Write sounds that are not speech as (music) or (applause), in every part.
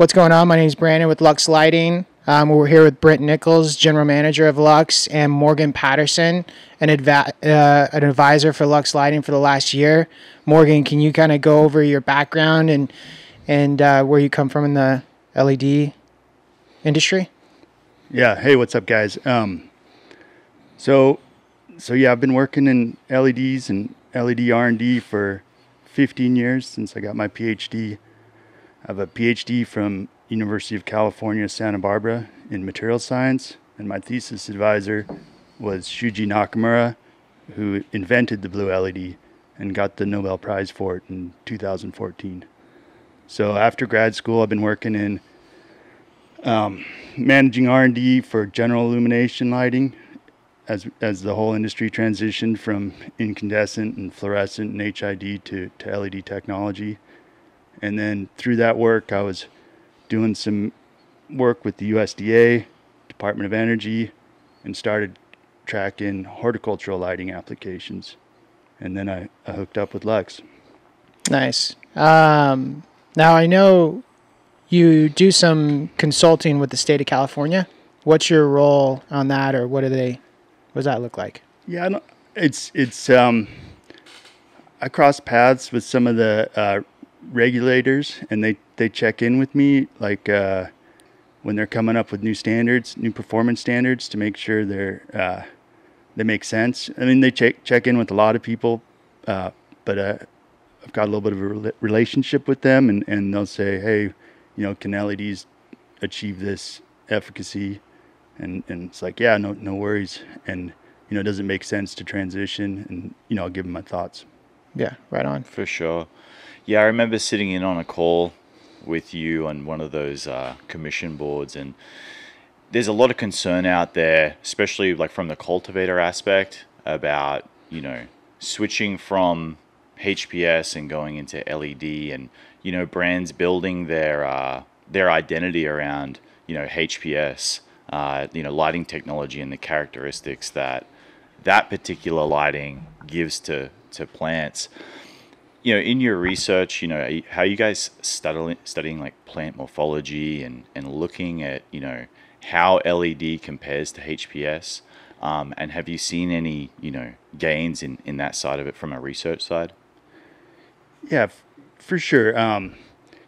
What's going on? My name is Brandon with Luxx Lighting. Um, we're here with Brent Nichols, General Manager of Luxx, and Morgan Pattison, an, uh, an advisor for Luxx Lighting for the last year. Morgan, can you kind of go over your background and and uh, where you come from in the LED industry? Yeah. Hey, what's up, guys? Um, so, so yeah, I've been working in LEDs and LED R&D for 15 years since I got my PhD. I have a PhD from University of California, Santa Barbara in material science, and my thesis advisor was Shuji Nakamura, who invented the blue LED and got the Nobel Prize for it in 2014. So after grad school, I've been working in um, managing R&D for general illumination lighting as as the whole industry transitioned from incandescent and fluorescent and HID to, to LED technology. And then through that work, I was doing some work with the USDA, Department of Energy, and started tracking horticultural lighting applications. And then I, I hooked up with Luxx. Nice. Um, now I know you do some consulting with the state of California. What's your role on that, or what do they? What does that look like? Yeah, I don't- it's it's um, I cross paths with some of the uh, regulators, and they they check in with me like uh, when they're coming up with new standards, new performance standards, to make sure they're uh, they make sense. I mean, they check check in with a lot of people, uh, but uh, I've got a little bit of a rela- relationship with them, and, and they'll say, hey, you know, can LEDs achieve this efficacy? And and it's like, yeah, no no worries. And you know, does it make sense to transition? And you know, I'll give them my thoughts. Yeah, right on. For sure. Yeah, I remember sitting in on a call with you on one of those uh, commission boards, and there's a lot of concern out there, especially like from the cultivator aspect, about you know switching from HPS and going into LED, and you know brands building their uh, their identity around you know HPS, uh, you know lighting technology and the characteristics that that particular lighting gives to to plants you know, in your research, you know, how you guys studying studying like plant morphology and and looking at you know how LED compares to HPS, um, and have you seen any you know gains in in that side of it from a research side? Yeah, f- for sure. Um,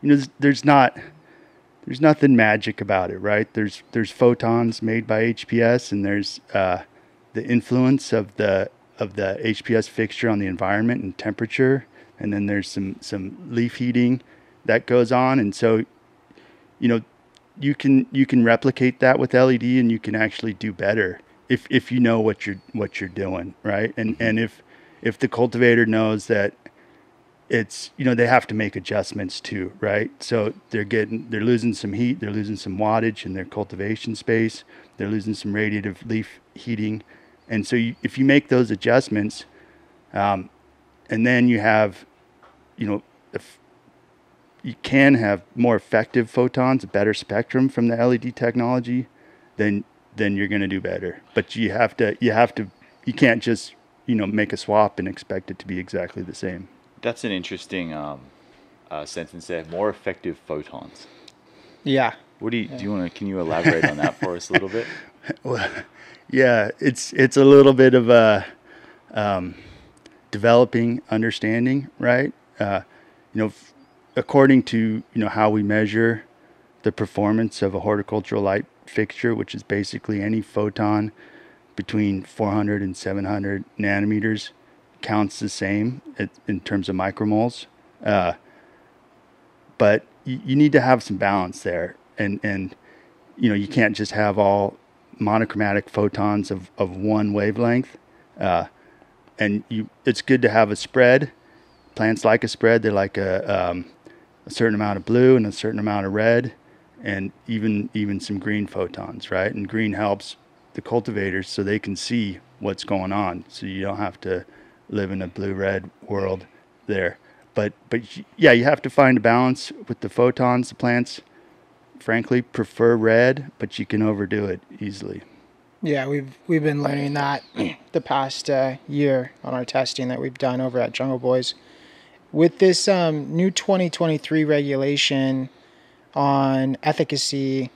you know, there's, there's not there's nothing magic about it, right? There's there's photons made by HPS, and there's uh, the influence of the of the HPS fixture on the environment and temperature, and then there's some some leaf heating that goes on, and so you know you can you can replicate that with LED, and you can actually do better if if you know what you're what you're doing, right? And and if if the cultivator knows that it's you know they have to make adjustments too right? So they're getting they're losing some heat they're losing some wattage in their cultivation space they're losing some radiative leaf heating. And so you, if you make those adjustments um, and then you have you know if you can have more effective photons a better spectrum from the led technology then then you're going to do better but you have to you have to you can't just you know make a swap and expect it to be exactly the same That's an interesting um, uh, sentence there. More effective photons. Yeah. What do you do? You want to? Can you elaborate on that for us a little bit? (laughs) Well, yeah, it's it's a little bit of a um, developing understanding, right? Uh, you know, f- according to you know how we measure the performance of a horticultural light fixture, which is basically any photon between 400 and 700 nanometers, counts the same at, in terms of micromoles. Uh, but you, you need to have some balance there, and and you know you can't just have all monochromatic photons of, of one wavelength. Uh, and you, it's good to have a spread. Plants like a spread. They like a, um, a certain amount of blue and a certain amount of red, and even even some green photons, right? And green helps the cultivators so they can see what's going on. So you don't have to live in a blue red world there. But but yeah, you have to find a balance with the photons. The plants frankly prefer red, but you can overdo it easily. Yeah, we've we've been learning that (clears throat) the past uh, year on our testing that we've done over at Jungle Boys. With this um, new 2023 regulation, on efficacy.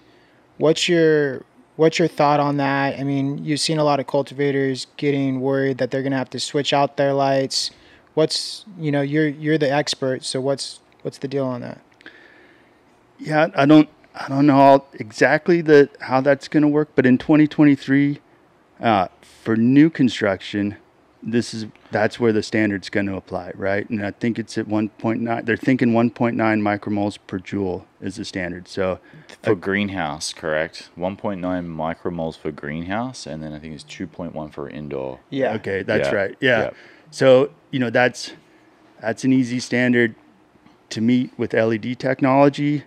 What's your what's your thought on that? I mean, you've seen a lot of cultivators getting worried that they're going to have to switch out their lights. What's you know you're you're the expert, so what's what's the deal on that? Yeah, I don't I don't know exactly the how that's going to work, but in 2023, uh, for new construction, this is that's where the standard's going to apply, right? And I think it's at 1.9. They're thinking 1.9 micromoles per joule is the standard. So for uh, greenhouse, correct? 1.9 micromoles for greenhouse, and then I think it's 2.1 for indoor. Yeah. Okay, that's yeah. right. Yeah. yeah. So you know that's that's an easy standard to meet with LED technology.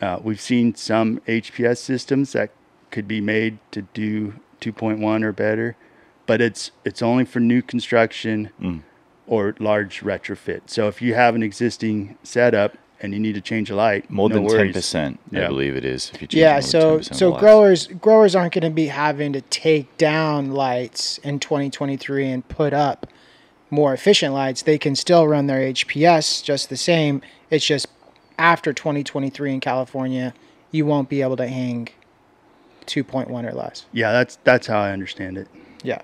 Uh, we've seen some HPS systems that could be made to do 2.1 or better but it's it's only for new construction mm. or large retrofit. So if you have an existing setup and you need to change a light, more no than ten percent, I believe it is. yeah, so so growers growers aren't going to be having to take down lights in 2023 and put up more efficient lights. They can still run their HPS just the same. It's just after 2023 in California, you won't be able to hang 2.1 or less. Yeah, that's that's how I understand it. Yeah.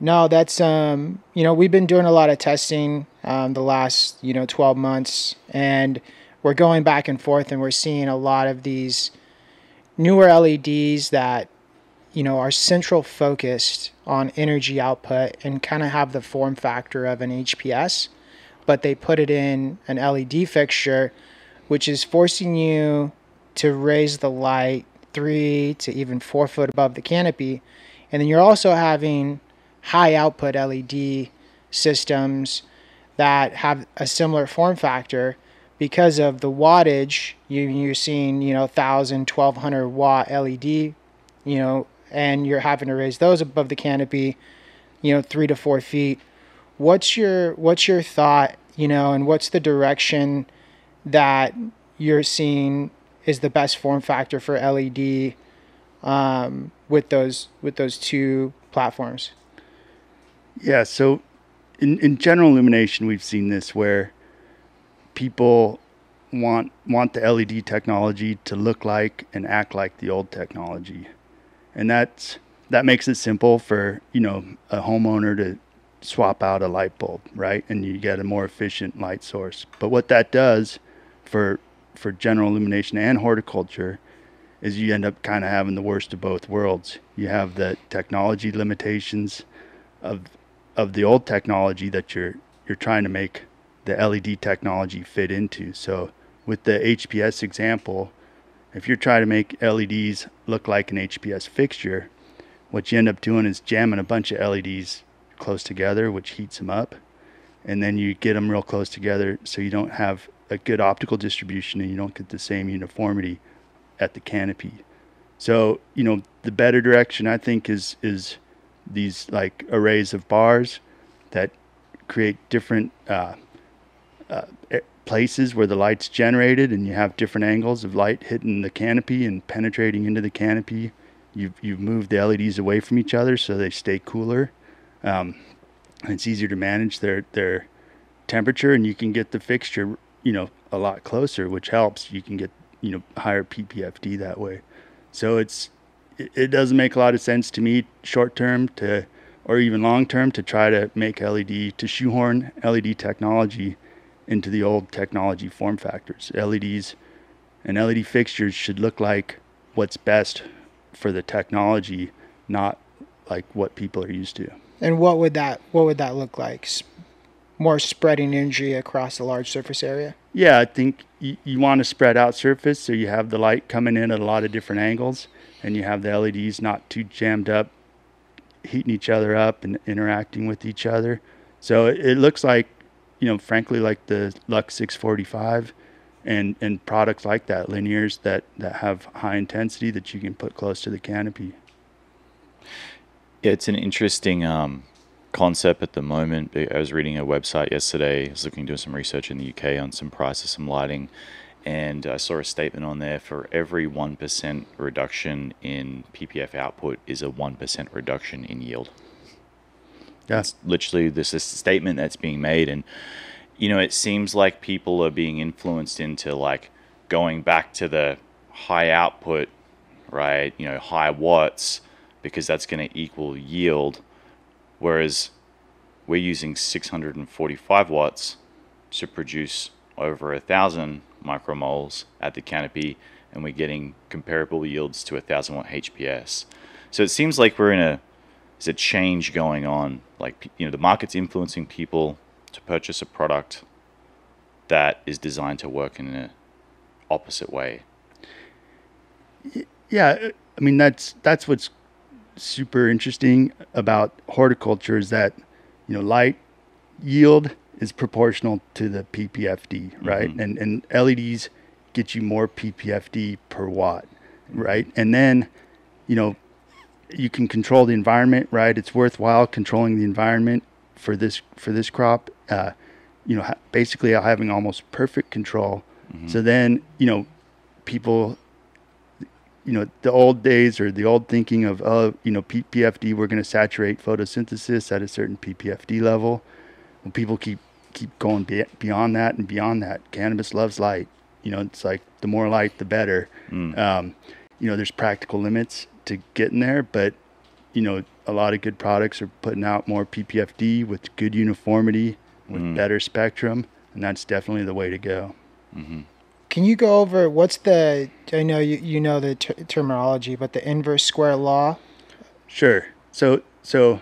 No, that's um, you know, we've been doing a lot of testing um, the last you know 12 months, and we're going back and forth, and we're seeing a lot of these newer LEDs that you know are central focused on energy output and kind of have the form factor of an HPS, but they put it in an LED fixture, which is forcing you to raise the light three to even four foot above the canopy, and then you're also having high output LED systems that have a similar form factor because of the wattage you, you're seeing you know 1000 1200 watt led you know and you're having to raise those above the canopy you know three to four feet. What's your what's your thought you know and what's the direction that you're seeing is the best form factor for led um, with those with those two platforms yeah. So, in in general illumination, we've seen this where people want want the LED technology to look like and act like the old technology, and that's that makes it simple for you know a homeowner to swap out a light bulb, right? And you get a more efficient light source. But what that does for for general illumination and horticulture is you end up kind of having the worst of both worlds. You have the technology limitations of of the old technology that you're you're trying to make the LED technology fit into. So with the HPS example, if you're trying to make LEDs look like an HPS fixture, what you end up doing is jamming a bunch of LEDs close together, which heats them up, and then you get them real close together so you don't have a good optical distribution and you don't get the same uniformity at the canopy. So, you know, the better direction I think is is these like arrays of bars that create different uh, uh, places where the light's generated, and you have different angles of light hitting the canopy and penetrating into the canopy. You've you've moved the LEDs away from each other so they stay cooler. Um, and it's easier to manage their their temperature, and you can get the fixture you know a lot closer, which helps. You can get you know higher PPFD that way. So it's it, doesn't make a lot of sense to me short term to or even long term to try to make LED to shoehorn LED technology into the old technology form factors. LEDs and LED fixtures should look like what's best for the technology, not like what people are used to. And what would that what would that look like? More spreading energy across a large surface area? Yeah, I think you, you want to spread out surface so you have the light coming in at a lot of different angles and you have the LEDs not too jammed up, heating each other up and interacting with each other. So it, it looks like, you know, frankly, like the Luxx 645 and, and products like that, linears that, that have high intensity that you can put close to the canopy. It's an interesting um, concept at the moment. I was reading a website yesterday. I was looking doing some research in the UK on some prices, some lighting, and I saw a statement on there for every 1% reduction in PPF output is a 1% reduction in yield. That's literally this is a statement that's being made and you know, it seems like people are being influenced into like going back to the high output, right? You know, high watts because that's going to equal yield. Whereas we're using 645 watts to produce over a thousand micromoles at the canopy, and we're getting comparable yields to a thousand watt HPS. So it seems like we're in a there's a change going on. Like you know, the market's influencing people to purchase a product that is designed to work in an opposite way. Yeah, I mean that's that's what's super interesting about horticulture is that you know light yield is proportional to the PPFD, right? Mhm. And and LEDs get you more PPFD per watt, right? And then you know you can control the environment, right? It's worthwhile controlling the environment for this for this crop. Uh, you know, ha- basically having almost perfect control. So then, you know, people, you know, the old days or the old thinking of, oh, you know, PPFD, we're going to saturate photosynthesis at a certain PPFD level. When people keep keep going be- beyond that and beyond that, cannabis loves light. You know, it's like the more light, the better. Mm. Um, you know, there's practical limits to getting there, but you know, a lot of good products are putting out more PPFD with good uniformity, with Mm. better spectrum, and that's definitely the way to go. Can you go over what's the? I know you you know the ter- terminology, but the inverse square law. Sure. So, so,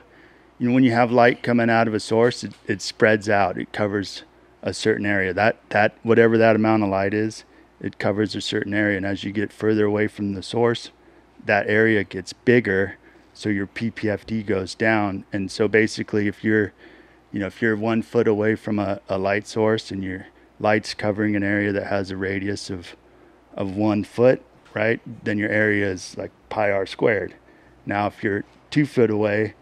you know, when you have light coming out of a source, it, it spreads out. It covers a certain area. That that whatever that amount of light is, it covers a certain area. And as you get further away from the source, that area gets bigger. So your PPFD goes down. And so basically, if you're, you know, if you're one foot away from a, a light source and your light's covering an area that has a radius of, of one foot, right? Then your area is like pi r squared. Now, if you're two foot away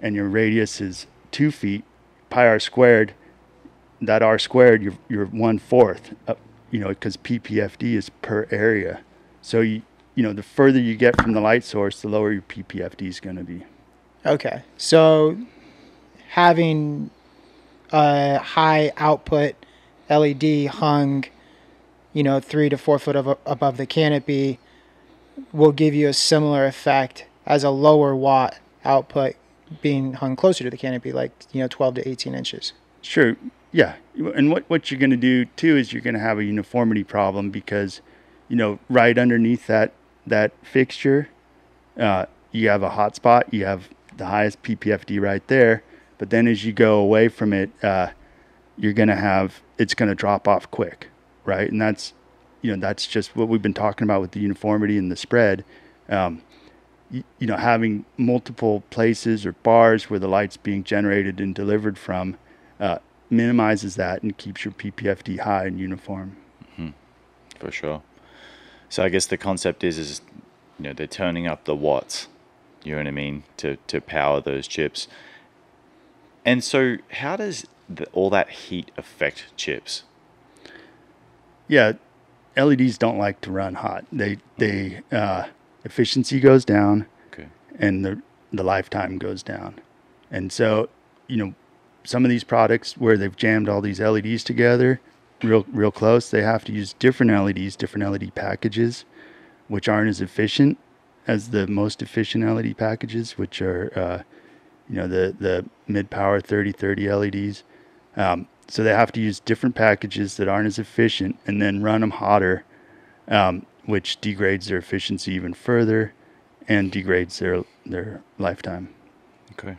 and your radius is two feet, pi r squared, that r squared, you're, you're one fourth, uh, you know, because PPFD is per area. So, you, you know, the further you get from the light source, the lower your PPFD is going to be. Okay, so having a high output LED hung, you know, three to four foot of, above the canopy, will give you a similar effect as a lower watt output being hung closer to the canopy, like you know, 12 to 18 inches. Sure. Yeah. And what, what you're going to do too is you're going to have a uniformity problem because, you know, right underneath that, that fixture, uh, you have a hot spot. You have the highest PPFD right there. But then as you go away from it, uh, you're going to have, it's going to drop off quick. Right. And that's, you know, that's just what we've been talking about with the uniformity and the spread. Um, you, you know, having multiple places or bars where the light's being generated and delivered from, uh, minimizes that and keeps your PPFD high and uniform. for sure. So I guess the concept is is you know they're turning up the watts, you know what I mean, to to power those chips. And so how does the, all that heat affect chips? Yeah, LEDs don't like to run hot. They they uh, efficiency goes down Okay. and the the lifetime goes down. And so, you know, some of these products where they've jammed all these LEDs together real real close, they have to use different LEDs, different LED packages, which aren't as efficient as the most efficient LED packages, which are uh, you know the the mid power 3030 LEDs. Um, so they have to use different packages that aren't as efficient and then run them hotter, um, which degrades their efficiency even further and degrades their their lifetime. Okay.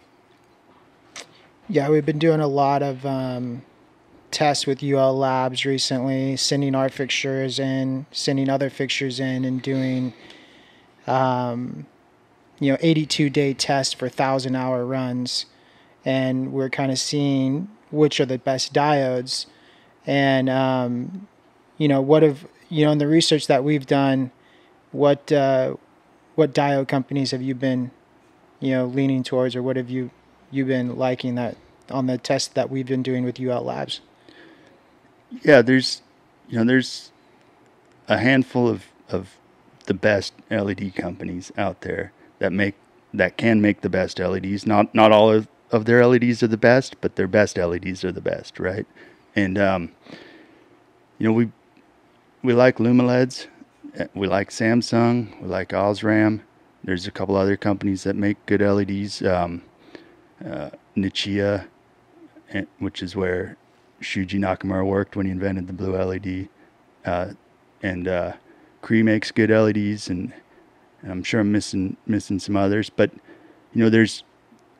Yeah, we've been doing a lot of um, tests with UL Labs recently, sending our fixtures in, sending other fixtures in, and doing, um, you know, 82 day tests for thousand hour runs, and we're kind of seeing which are the best diodes, and um, you know what have you know in the research that we've done, what uh, what diode companies have you been, you know, leaning towards, or what have you you been liking that on the test that we've been doing with UL Labs? Yeah, there's you know there's a handful of of the best LED companies out there that make that can make the best LEDs. Not not all of, of their LEDs are the best, but their best LEDs are the best, right? And um, you know, we we like Lumileds, uh, we like Samsung, we like Osram. There's a couple other companies that make good LEDs. Um, uh, Nichia, eh, which is where Shuji Nakamura worked when he invented the blue LED, uh, and uh, Cree makes good LEDs, and, and I'm sure I'm missing missing some others. But you know, there's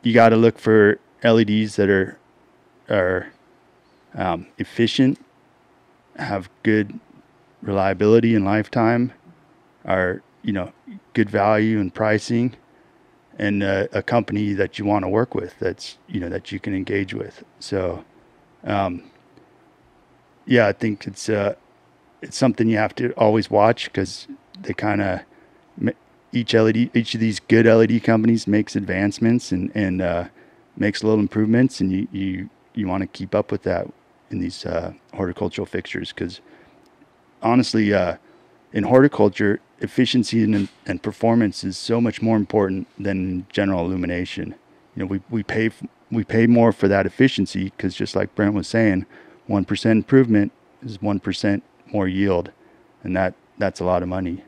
you got to look for LEDs that are are um, efficient, have good reliability and lifetime, are you know good value and pricing, and uh, a company that you want to work with that's you know that you can engage with. So, um, yeah, I think it's uh, it's something you have to always watch because they kind of each LED each of these good LED companies makes advancements and and uh, makes little improvements, and you you you want to keep up with that in these uh, horticultural fixtures because honestly, uh, in horticulture, efficiency and, and performance is so much more important than general illumination. You know, we, we pay we pay more for that efficiency because just like Brent was saying, one percent improvement is one percent more yield, and that that's a lot of money.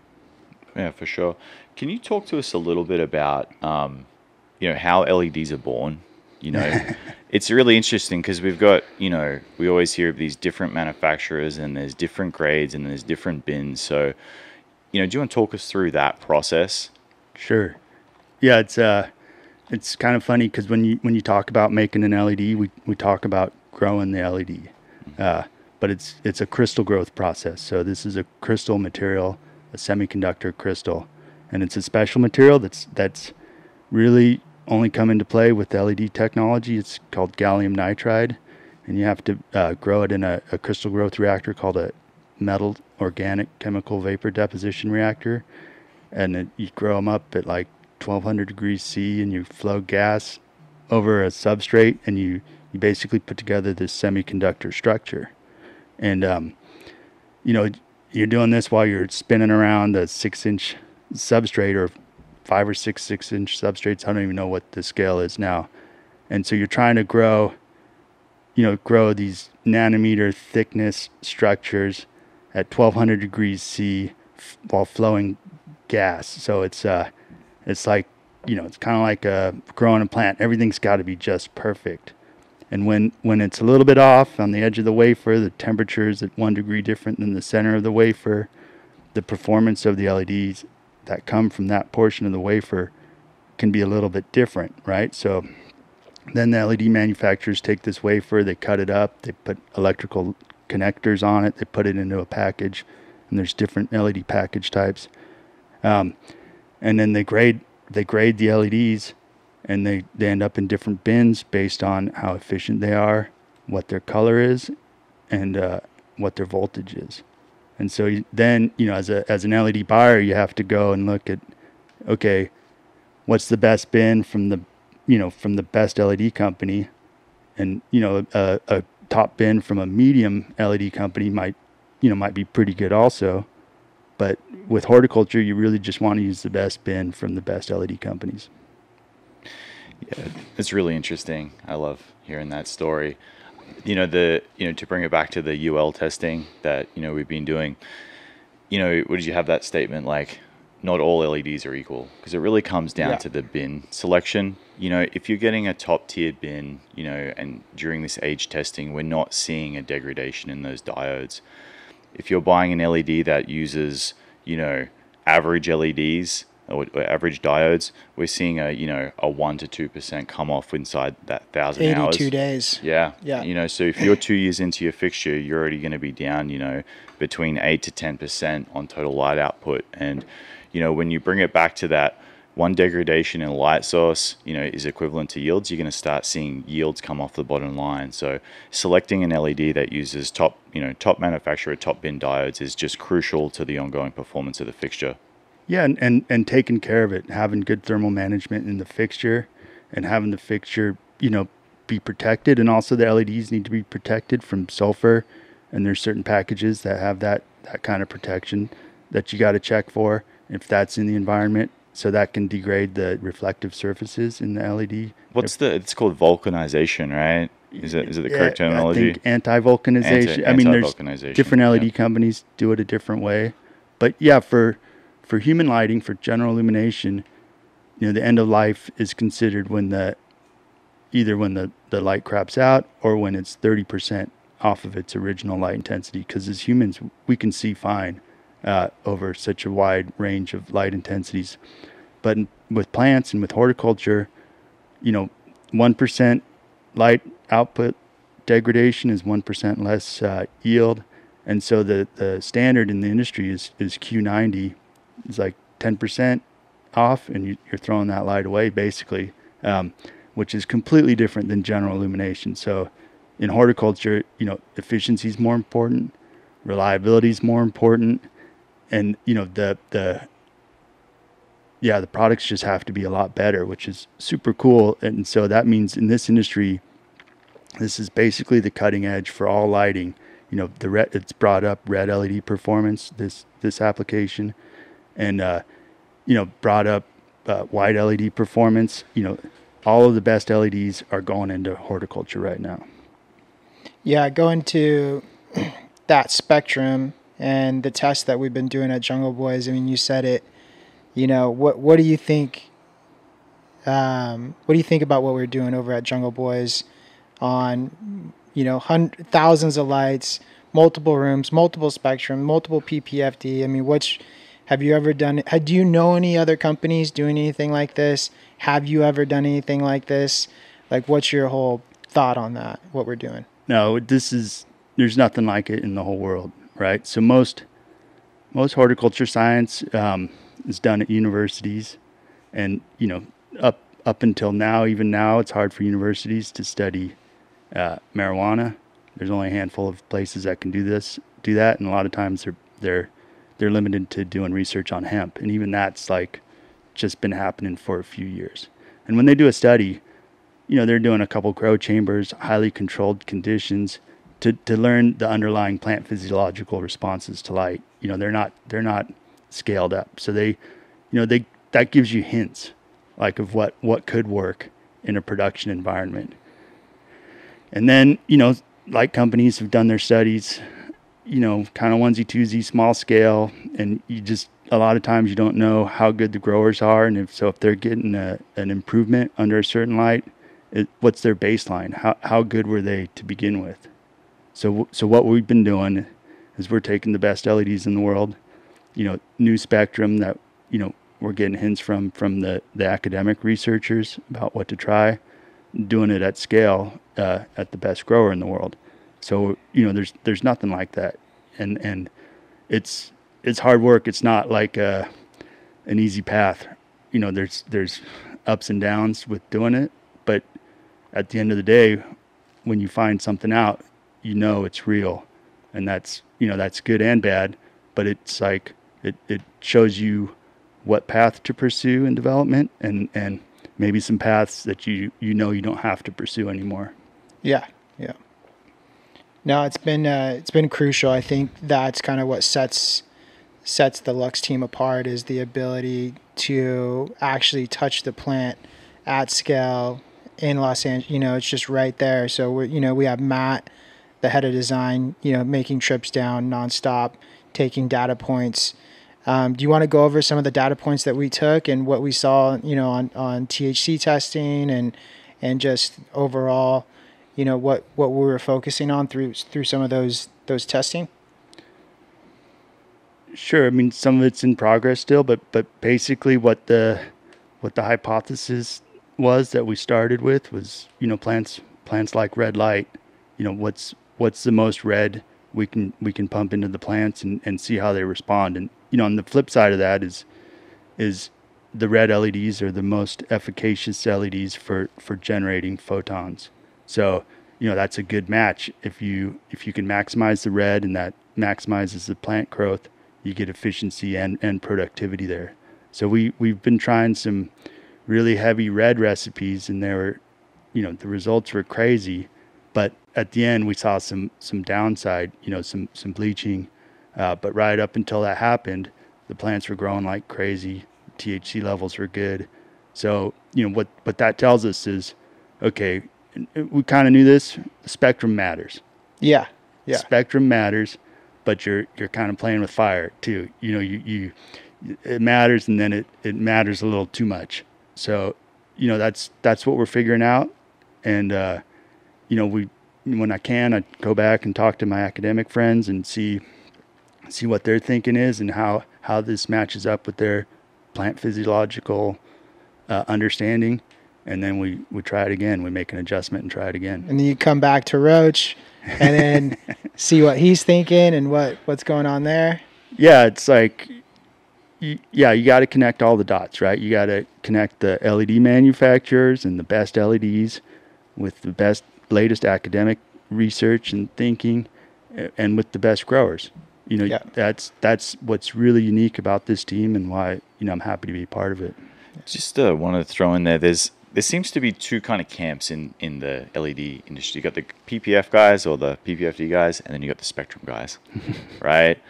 Yeah, for sure. Can you talk to us a little bit about um, you know how LEDs are born? You know, (laughs) it's really interesting because we've got you know we always hear of these different manufacturers and there's different grades and there's different bins. So, you know, do you want to talk us through that process? Sure. Yeah, it's uh, it's kind of funny because when you when you talk about making an LED, we we talk about growing the LED, mm-hmm. uh, but it's it's a crystal growth process. So this is a crystal material, a semiconductor crystal, and it's a special material that's that's really only come into play with LED technology. It's called gallium nitride, and you have to uh, grow it in a, a, crystal growth reactor called a metal organic chemical vapor deposition reactor. And it, you grow them up at like 1200 degrees C, and you flow gas over a substrate, and you, you basically put together this semiconductor structure. And, um, you know, you're doing this while you're spinning around a six inch substrate or five or six six inch substrates. I don't even know what the scale is now. And so you're trying to grow, you know, grow these nanometer thickness structures at 1200 degrees C f- while flowing gas. So it's uh, it's like you know, it's kind of like uh, growing a plant. Everything's got to be just perfect. And when when it's a little bit off on the edge of the wafer, the temperature is at one degree different than the center of the wafer. The performance of the LEDs that come from that portion of the wafer can be a little bit different, right? So then the LED manufacturers take this wafer, they cut it up, they put electrical connectors on it, they put it into a package, and there's different LED package types. Um, and then they grade they grade the LEDs, and they they end up in different bins based on how efficient they are, what their color is, and uh, what their voltage is. And so then, you know, as a as an LED buyer, you have to go and look at, okay, what's the best bin from the, you know, from the best LED company, and you know, a, a top bin from a medium LED company might, you know, might be pretty good also. But with horticulture, you really just want to use the best bin from the best LED companies. Yeah, it's really interesting. I love hearing that story you know the you know to bring it back to the UL testing that you know we've been doing. You know, would you have that statement like not all LEDs are equal because it really comes down yeah. to the bin selection. You know, if you're getting a top tier bin, you know, and during this age testing, we're not seeing a degradation in those diodes. If you're buying an LED that uses, you know, average LEDs, or, average diodes, we're seeing a you know a one to two percent come off inside that thousand 82 hours. Eighty-two days. Yeah, yeah. You know, so if you're two years into your fixture, you're already going to be down, you know, between eight to ten percent on total light output. And you know, when you bring it back to that one degradation in light source, you know, is equivalent to yields, you're going to start seeing yields come off the bottom line. So selecting an LED that uses top, you know, top manufacturer, top bin diodes is just crucial to the ongoing performance of the fixture. Yeah, and, and, and taking care of it, having good thermal management in the fixture and having the fixture, you know, be protected. And also the LEDs need to be protected from sulfur. And there's certain packages that have that, that kind of protection that you got to check for if that's in the environment. So that can degrade the reflective surfaces in the LED. What's the, it's called vulcanization, right? Is it, is it the correct Yeah, terminology? I think anti-vulcanization. Anti- I mean, there's different LED yeah. companies do it a different way, but yeah, for for human lighting, for general illumination, you know, the end of life is considered when the either when the the light craps out or when it's thirty percent off of its original light intensity. Because as humans, we can see fine uh, over such a wide range of light intensities, but with plants and with horticulture, you know, one percent light output degradation is 1% less uh, yield. And so the, the standard in the industry is, is Q90. It's like 10% off, and you, you're throwing that light away basically, um, which is completely different than general illumination. So in horticulture, you know, efficiency is more important, reliability is more important, and you know the the yeah the products just have to be a lot better, which is super cool. And so that means in this industry, this is basically the cutting edge for all lighting. You know, the red, it's brought up red LED performance this this application, and uh, you know brought up uh, white LED performance. You know, all of the best LEDs are going into horticulture right now. Yeah, going to (clears throat) that spectrum and the test that we've been doing at Jungle Boys. I mean, you said it. You know, what what do you think? Um, what do you think about what we're doing over at Jungle Boys on, you know, hundred, thousands of lights, multiple rooms, multiple spectrum, multiple PPFD? I mean, which have you ever done? Do you know any other companies doing anything like this? Have you ever done anything like this? Like, what's your whole thought on that? What we're doing? No, this is there's nothing like it in the whole world, right? So most most horticulture science um, is done at universities, and you know up up until now, even now, it's hard for universities to study uh, marijuana. There's only a handful of places that can do this, do that, and a lot of times they're they're they're limited to doing research on hemp, and even that's like just been happening for a few years. And when they do a study, you know they're doing a couple grow chambers, highly controlled conditions to to learn the underlying plant physiological responses to light. You know they're not they're not scaled up, so they, you know they that gives you hints like of what what could work in a production environment. And then you know light companies have done their studies, you know kind of onesie twosie small scale, and you just a lot of times you don't know how good the growers are, and if so if they're getting a, an improvement under a certain light it, what's their baseline? How how good were they to begin with? So so what we've been doing is we're taking the best LEDs in the world, you know, new spectrum that you know we're getting hints from from the the academic researchers about what to try, doing it at scale uh, at the best grower in the world. So you know, there's there's nothing like that, and and it's it's hard work. It's not like a, an easy path. You know, there's there's ups and downs with doing it, but at the end of the day, when you find something out, you know it's real, and that's you know that's good and bad. But it's like it it shows you what path to pursue in development, and and maybe some paths that you you know you don't have to pursue anymore. Yeah, yeah. No, it's been uh, it's been crucial. I think that's kind of what sets sets the Luxx team apart is the ability to actually touch the plant at scale in Los Angeles. You know, it's just right there. So we you know we have Matt, the head of design, you know, making trips down nonstop, taking data points. Um, do you want to go over some of the data points that we took and what we saw, you know, on, on THC testing and and just overall, you know, what, what we were focusing on through through some of those those testing? Sure. I mean, some of it's in progress still, but but basically, what the what the hypothesis was that we started with was, you know, plants plants like red light. You know, what's what's the most red we can we can pump into the plants and, and see how they respond. And you know, on the flip side of that is is the red LEDs are the most efficacious LEDs for for generating photons. So you know that's a good match. If you if you can maximize the red and that maximizes the plant growth you get efficiency and, and productivity there. So we we've been trying some really heavy red recipes and they were you know the results were crazy but at the end we saw some some downside you know some some bleaching. Uh, but right up until that happened the plants were growing like crazy. Thc levels were good. So you know what what that tells us is okay we kind of knew this. The Spectrum matters. Yeah. Yeah. Spectrum matters, but you're you're kind of playing with fire too. You know, you you it matters, and then it it matters a little too much. So, you know, that's that's what we're figuring out, and uh, you know, we when I can, I go back and talk to my academic friends and see see what their thinking is and how how this matches up with their plant physiological uh, understanding and then we we try it again we make an adjustment and try it again and then you come back to roach and then (laughs) see what he's thinking and what what's going on there yeah it's like you, yeah you got to connect all the dots right you got to connect the led manufacturers and the best leds with the best latest academic research and thinking and with the best growers you know yeah. that's that's what's really unique about this team and why you know I'm happy to be part of it. Just uh, wanted to throw in there. There's there seems to be two kind of camps in in the LED industry. You got the PPF guys or the PPFD guys, and then you got the Spectrum guys, (laughs) right?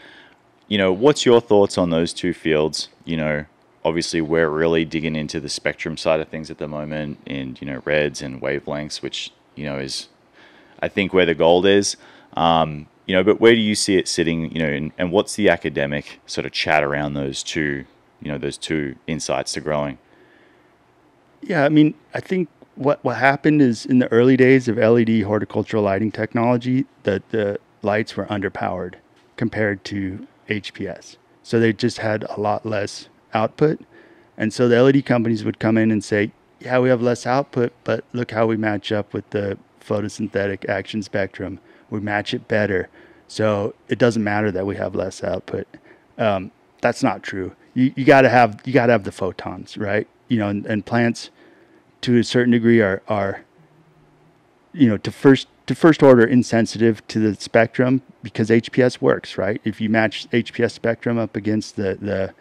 You know, what's your thoughts on those two fields? You know, obviously we're really digging into the Spectrum side of things at the moment, and you know, reds and wavelengths, which you know is, I think, where the gold is. Um, you know, but where do you see it sitting? You know, and, and what's the academic sort of chat around those two? You know, those two insights to growing. Yeah, I mean, I think what what happened is in the early days of LED horticultural lighting technology, that the lights were underpowered compared to HPS. So they just had a lot less output. And so the LED companies would come in and say, "Yeah, we have less output, but look how we match up with the photosynthetic action spectrum. We match it better." So it doesn't matter that we have less output. Um, that's not true. You, you got to have you got to have the photons, right? You know, and, and, plants to a certain degree are are you know to first to first order insensitive to the spectrum because HPS works, right? If you match HPS spectrum up against the the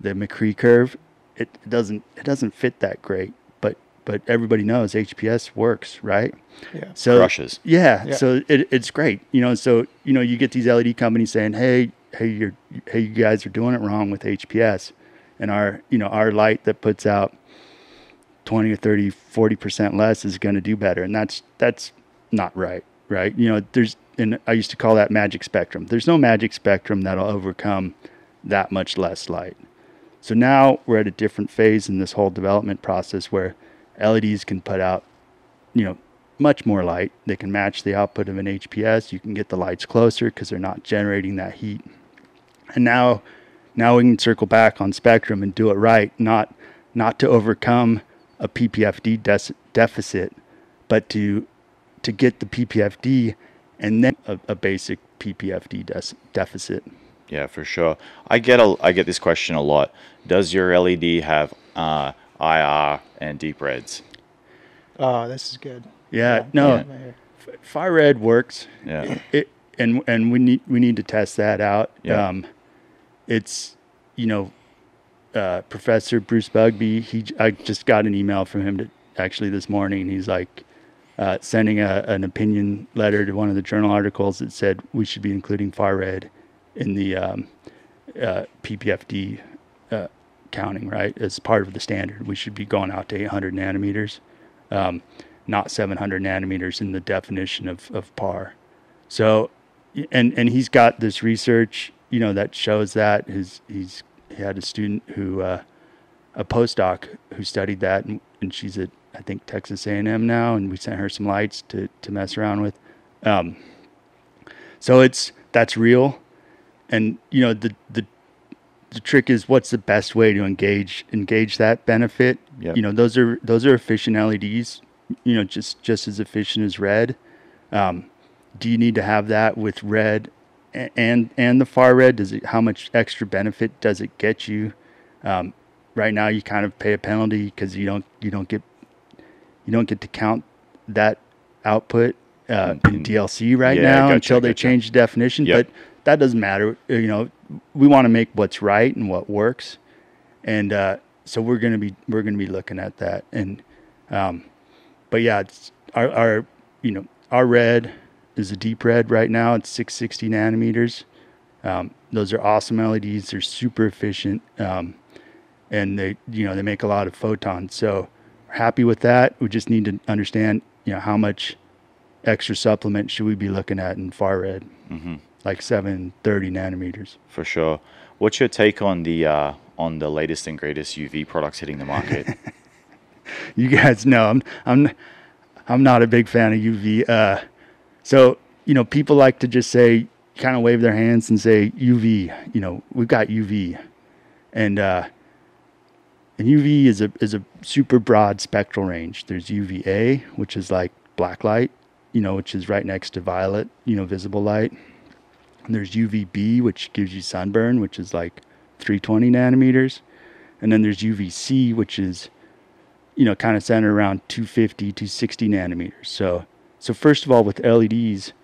the McCree curve, it doesn't it doesn't fit that great. But but everybody knows HPS works, right? Yeah. So crushes. Yeah. yeah. So it, it's great. You know, so you know, you get these LED companies saying, "Hey, hey, you're hey, you guys are doing it wrong with HPS." And our, you know, our light that puts out 20 or 30, 40% less is going to do better. And that's that's not right, right? You know, there's and I used to call that magic spectrum. There's no magic spectrum that'll overcome that much less light. So now we're at a different phase in this whole development process where LEDs can put out, you know, much more light. They can match the output of an HPS. You can get the lights closer because they're not generating that heat. And now, now we can circle back on spectrum and do it right, not not to overcome a PPFD de- deficit, but to to get the PPFD and then a, a basic PPFD des- deficit. Yeah, for sure. I get a I get this question a lot. Does your LED have uh, IR and deep reds? Oh, this is good. Yeah, yeah no, yeah. far red works. Yeah, it, and and we need we need to test that out. Yeah. Um, it's you know, uh, Professor Bruce Bugbee. He I just got an email from him to, actually this morning. He's like. Uh, sending a, an opinion letter to one of the journal articles that said we should be including far red in the um, uh, PPFD uh, counting, right? As part of the standard, we should be going out to 800 nanometers. Um, not 700 nanometers in the definition of, of PAR. So, and and he's got this research, you know, that shows that his he's he had a student who uh, a postdoc who studied that, and, and, she's at I think Texas A&M now, and we sent her some lights to to mess around with. Um, so it's that's real, and you know the the the trick is what's the best way to engage engage that benefit. Yep. You know those are those are efficient LEDs you know, just just as efficient as red. Um, do you need to have that with red and and the far red? Does it how much extra benefit does it get you? Um, right now, you kind of pay a penalty because you don't you don't get you don't get to count that output uh, in DLC right yeah, now gotcha, until they gotcha. change the definition. Yep. But that doesn't matter. You know, we want to make what's right and what works, and uh, so we're gonna be we're gonna be looking at that. And um, but yeah, it's our, our you know our red is a deep red right now. It's 660 nanometers. Um, those are awesome LEDs. They're super efficient, um, and they you know they make a lot of photons. So we're happy with that. We just need to understand you know, how much extra supplement should we be looking at in far red? Mm-hmm. Like 730 nanometers. For sure. What's your take on the uh, on the latest and greatest UV products hitting the market? (laughs) you guys know I'm I'm I'm not a big fan of UV. Uh, so you know, people like to just say, kind of wave their hands and say UV. You know, we've got UV, and uh, and UV is a is a super broad spectral range. There's UVA, which is like black light, you know, which is right next to violet, you know, visible light. And there's UVB, which gives you sunburn, which is like 320 nanometers. And then there's UVC, which is, you know, kind of centered around 250 to 60 nanometers. So, so first of all, with LEDs,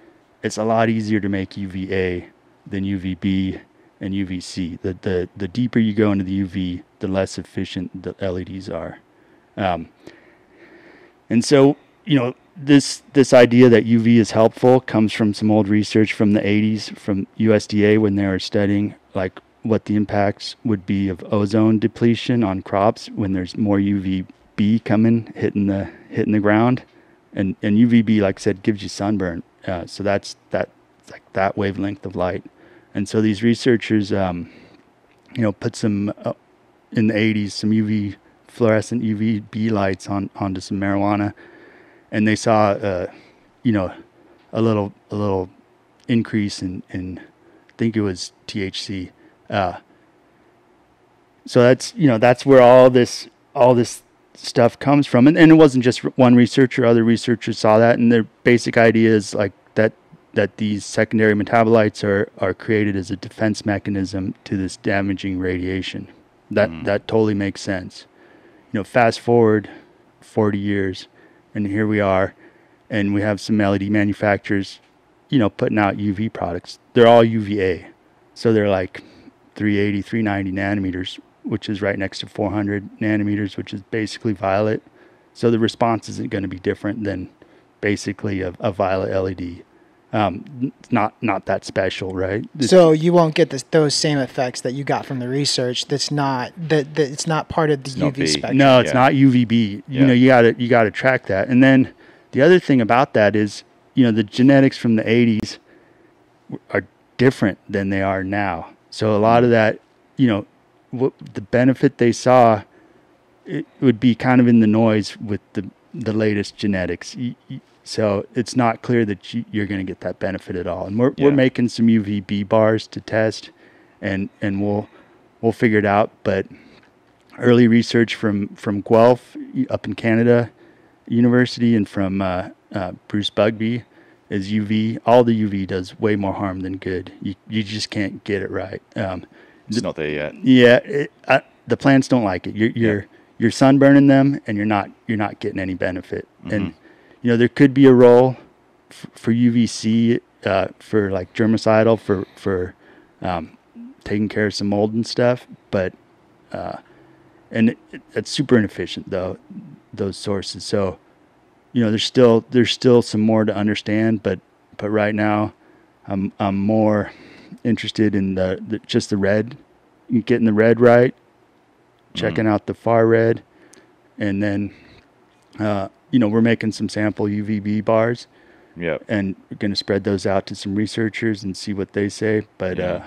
it's a lot easier to make UVA than UVB and UVC. The, the, the deeper you go into the UV, the less efficient the LEDs are. Um, and so, you know, this this idea that UV is helpful comes from some old research from the 80s from USDA when they were studying like what the impacts would be of ozone depletion on crops when there's more UVB coming hitting the hitting the ground, and and UVB like I said gives you sunburn. Uh, so that's that like that wavelength of light, and so these researchers, um, you know, put some uh, in the 80s some UV fluorescent UVB lights on onto some marijuana and they saw, uh, you know, a little a little increase in in I think it was THC. Uh, so that's you know that's where all this all this stuff comes from, and, and it wasn't just one researcher. Other researchers saw that, and their basic idea is like that that these secondary metabolites are are created as a defense mechanism to this damaging radiation. That mm. that totally makes sense. You know, fast forward 40 years and here we are, and we have some LED manufacturers, you know, putting out UV products. They're all UVA, so they're like 380, 390 nanometers, which is right next to 400 nanometers, which is basically violet. So the response isn't going to be different than basically a, a violet LED. Um, not not that special, right? It's, so you won't get this, those same effects that you got from the research. That's not that, that it's not part of the UV spectrum. No, it's yeah. not UVB. Yeah. You know, you got to you got to track that. And then the other thing about that is, you know, the genetics from the 80s are different than they are now. So a lot of that, you know, what the benefit they saw, it would be kind of in the noise with the the latest genetics. So it's not clear that you, are going to get that benefit at all. And we're yeah. we're making some UVB bars to test, and and we'll we'll figure it out. But early research from from Guelph up in Canada University and from uh, uh, Bruce Bugbee is UV. All the UV does way more harm than good. You you just can't get it right. Um, it's not there yet. Yeah, it, I, the plants don't like it. You're you're yeah. you're sunburning them, and you're not you're not getting any benefit. Mm-hmm. And you know, there could be a role f- for UVC uh, for like germicidal for for um, taking care of some mold and stuff, but uh, and it, it's super inefficient though those sources. So you know, there's still there's still some more to understand, but but right now, I'm I'm more interested in the, the just the red, getting the red right, checking mm. out the far red, and then uh, you know, we're making some sample UVB bars. Yeah. And we're going to spread those out to some researchers and see what they say. But yeah. uh,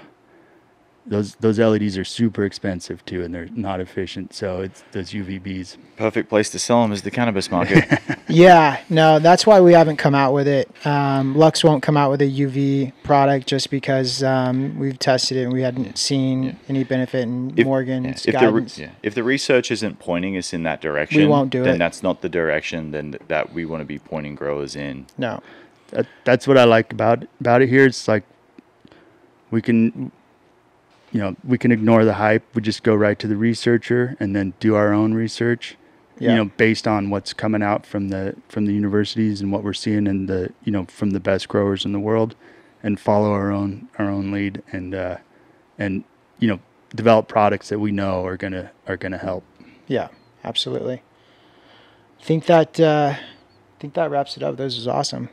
those those LEDs are super expensive too, and they're not efficient. So it's those UVBs. Perfect place to sell them is the cannabis market. (laughs) yeah, no, that's why we haven't come out with it. Um, Luxx won't come out with a UV product just because um, we've tested it and we hadn't seen yeah. any benefit in if, Morgan's yeah. if guidance. The re- yeah. If the research isn't pointing us in that direction, we won't do then it. that's not the direction then th- that we want to be pointing growers in. No. That, that's what I like about about it here. It's like we can you know, we can ignore the hype. We just go right to the researcher and then do our own research. Yeah. You know, based on what's coming out from the from the universities and what we're seeing in the you know from the best growers in the world, and follow our own our own lead and uh, and you know develop products that we know are gonna are gonna help. Yeah, absolutely. I think that uh, I think that wraps it up. This is awesome.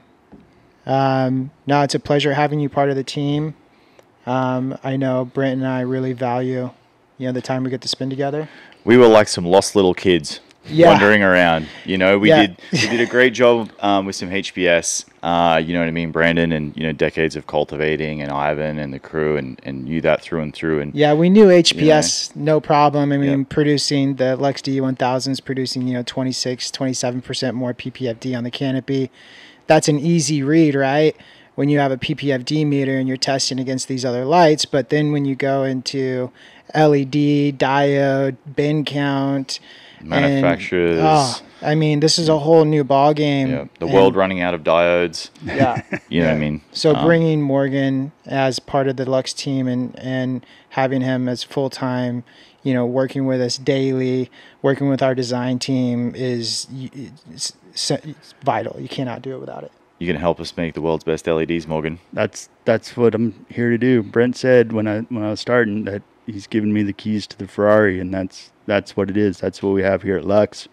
Um, now it's a pleasure having you part of the team. Um, I know Brent and I really value, you know, the time we get to spend together. We were like some lost little kids. Yeah. wandering around. You know, we Yeah. did we did a great job um, with some HPS. Uh, you know what I mean, Brandon, and you know decades of cultivating, and Ivan and the crew, and and you that through and through. And Yeah, we knew HPS no problem. I mean, producing the Luxx D1000 is producing, you know, 26, 27% more PPFD on the canopy. That's an easy read, right? When you have a PPFD meter and you're testing against these other lights, but then when you go into LED, diode, bin count, and- manufacturers. oh, I mean, this is a whole new ball game. yeah, the and- world running out of diodes. Yeah. (laughs) You know what I mean? So Um, bringing Morgan as part of the Luxx team and and having him as full time, you know, working with us daily, working with our design team is it's, it's vital. You cannot do it without it. You can help us make the world's best LEDs, Morgan. That's that's what I'm here to do. Brent said when I when I was starting that he's giving me the keys to the Ferrari, and that's that's what it is. That's what we have here at Luxx.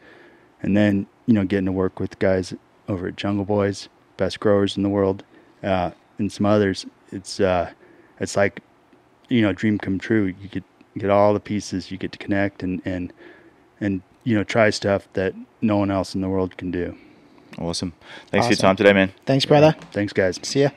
And then you know getting to work with guys over at Jungle Boys, best growers in the world, uh, and some others. It's uh, it's like you know dream come true. You get get all the pieces. You get to connect and and and you know try stuff that no one else in the world can do. Awesome. Thanks for your time today, man. Thanks, brother. Thanks, guys. See ya.